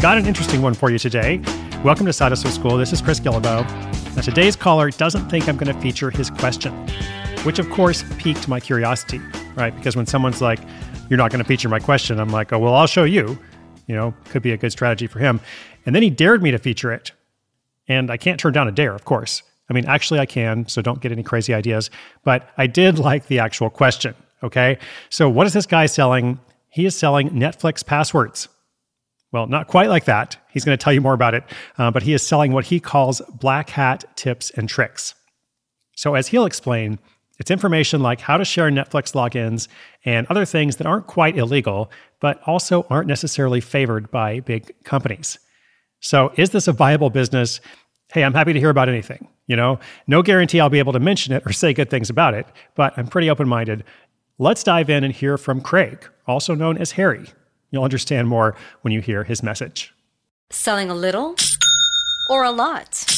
Got an interesting one for you today. Welcome to Side School. This is Chris Guillebeau. Now, today's caller doesn't think I'm going to feature his question, which of course piqued my curiosity, right? Because when someone's like, you're not going to feature my question, I'm like, oh, well, I'll show you. You know, could be a good strategy for him. And then he dared me to feature it. And I can't turn down a dare, of course. I mean, actually, I can, so don't get any crazy ideas. But I did like the actual question. Okay. So, what is this guy selling? He is selling Netflix passwords. Well, not quite like that. He's going to tell you more about it, uh, but he is selling what he calls black hat tips and tricks. So, as he'll explain, it's information like how to share Netflix logins and other things that aren't quite illegal, but also aren't necessarily favored by big companies. So, is this a viable business? Hey, I'm happy to hear about anything. You know, no guarantee I'll be able to mention it or say good things about it, but I'm pretty open minded. Let's dive in and hear from Craig, also known as Harry, You'll understand more when you hear his message. Selling a little or a lot?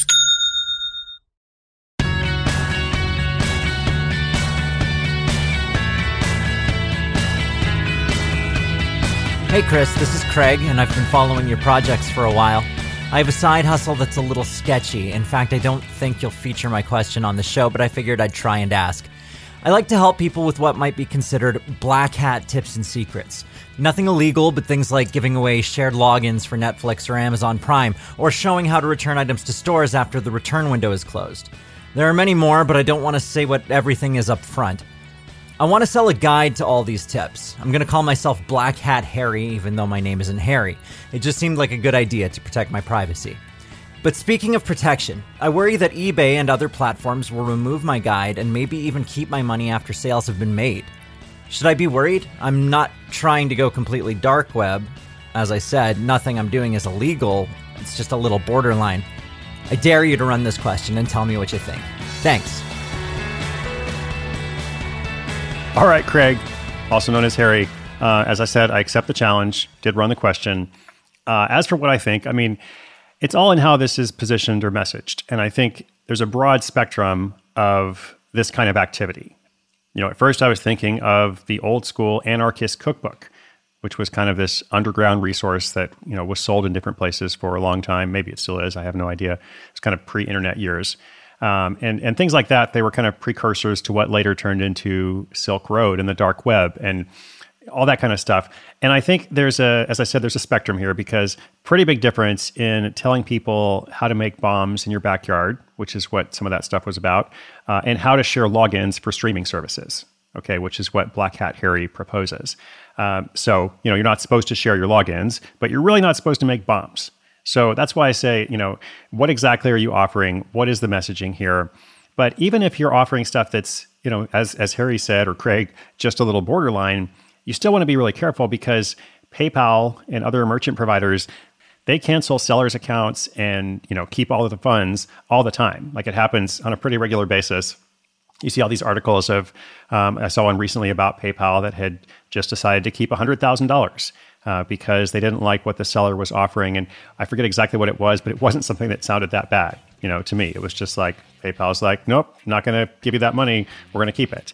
Hey Chris, this is Craig, and I've been following your projects for a while. I have a side hustle that's a little sketchy. In fact, I don't think you'll feature my question on the show, but I figured I'd try and ask. I like to help people with what might be considered black hat tips and secrets. Nothing illegal, but things like giving away shared logins for Netflix or Amazon Prime, or showing how to return items to stores after the return window is closed. There are many more, but I don't want to say what everything is up front. I want to sell a guide to all these tips. I'm going to call myself Black Hat Harry, even though my name isn't Harry. It just seemed like a good idea to protect my privacy. But speaking of protection, I worry that eBay and other platforms will remove my guide and maybe even keep my money after sales have been made. Should I be worried? I'm not trying to go completely dark web. As I said, nothing I'm doing is illegal, it's just a little borderline. I dare you to run this question and tell me what you think. Thanks. All right, Craig, also known as Harry. Uh, as I said, I accept the challenge, did run the question. Uh, as for what I think, I mean, it's all in how this is positioned or messaged. And I think there's a broad spectrum of this kind of activity. You know, at first I was thinking of the old school anarchist cookbook, which was kind of this underground resource that, you know, was sold in different places for a long time. Maybe it still is. I have no idea. It's kind of pre internet years. Um, and and things like that. They were kind of precursors to what later turned into Silk Road and the dark web and all that kind of stuff. And I think there's a, as I said, there's a spectrum here because pretty big difference in telling people how to make bombs in your backyard, which is what some of that stuff was about, uh, and how to share logins for streaming services. Okay, which is what Black Hat Harry proposes. Um, so you know you're not supposed to share your logins, but you're really not supposed to make bombs. So that's why I say, you know, what exactly are you offering? What is the messaging here? But even if you're offering stuff that's, you know, as as Harry said or Craig, just a little borderline, you still want to be really careful because PayPal and other merchant providers they cancel sellers accounts and you know keep all of the funds all the time like it happens on a pretty regular basis you see all these articles of um, i saw one recently about paypal that had just decided to keep $100000 uh, because they didn't like what the seller was offering. And I forget exactly what it was, but it wasn't something that sounded that bad, you know, to me. It was just like PayPal's like, nope, not going to give you that money. We're going to keep it.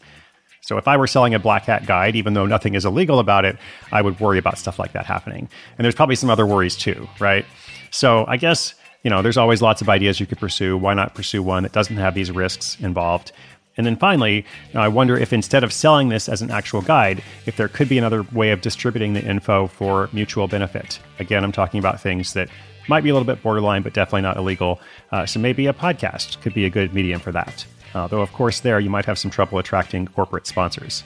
So if I were selling a black hat guide, even though nothing is illegal about it, I would worry about stuff like that happening. And there's probably some other worries too, right? So I guess, you know, there's always lots of ideas you could pursue. Why not pursue one that doesn't have these risks involved? And then finally, you I wonder if instead of selling this as an actual guide, if there could be another way of distributing the info for mutual benefit. Again, I'm talking about things that might be a little bit borderline, but definitely not illegal. Uh, so maybe a podcast could be a good medium for that. Uh, though, of course, there you might have some trouble attracting corporate sponsors.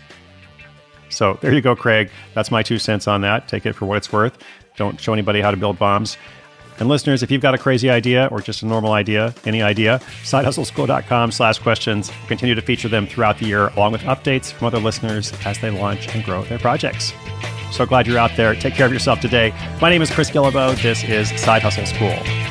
So there you go, Craig. That's my two cents on that. Take it for what it's worth. Don't show anybody how to build bombs. And listeners, if you've got a crazy idea or just a normal idea, any idea, sidehustleschool.com slash questions. We'll continue to feature them throughout the year, along with updates from other listeners as they launch and grow their projects. So glad you're out there. Take care of yourself today. My name is Chris Guillebeau. This is Side Hustle School.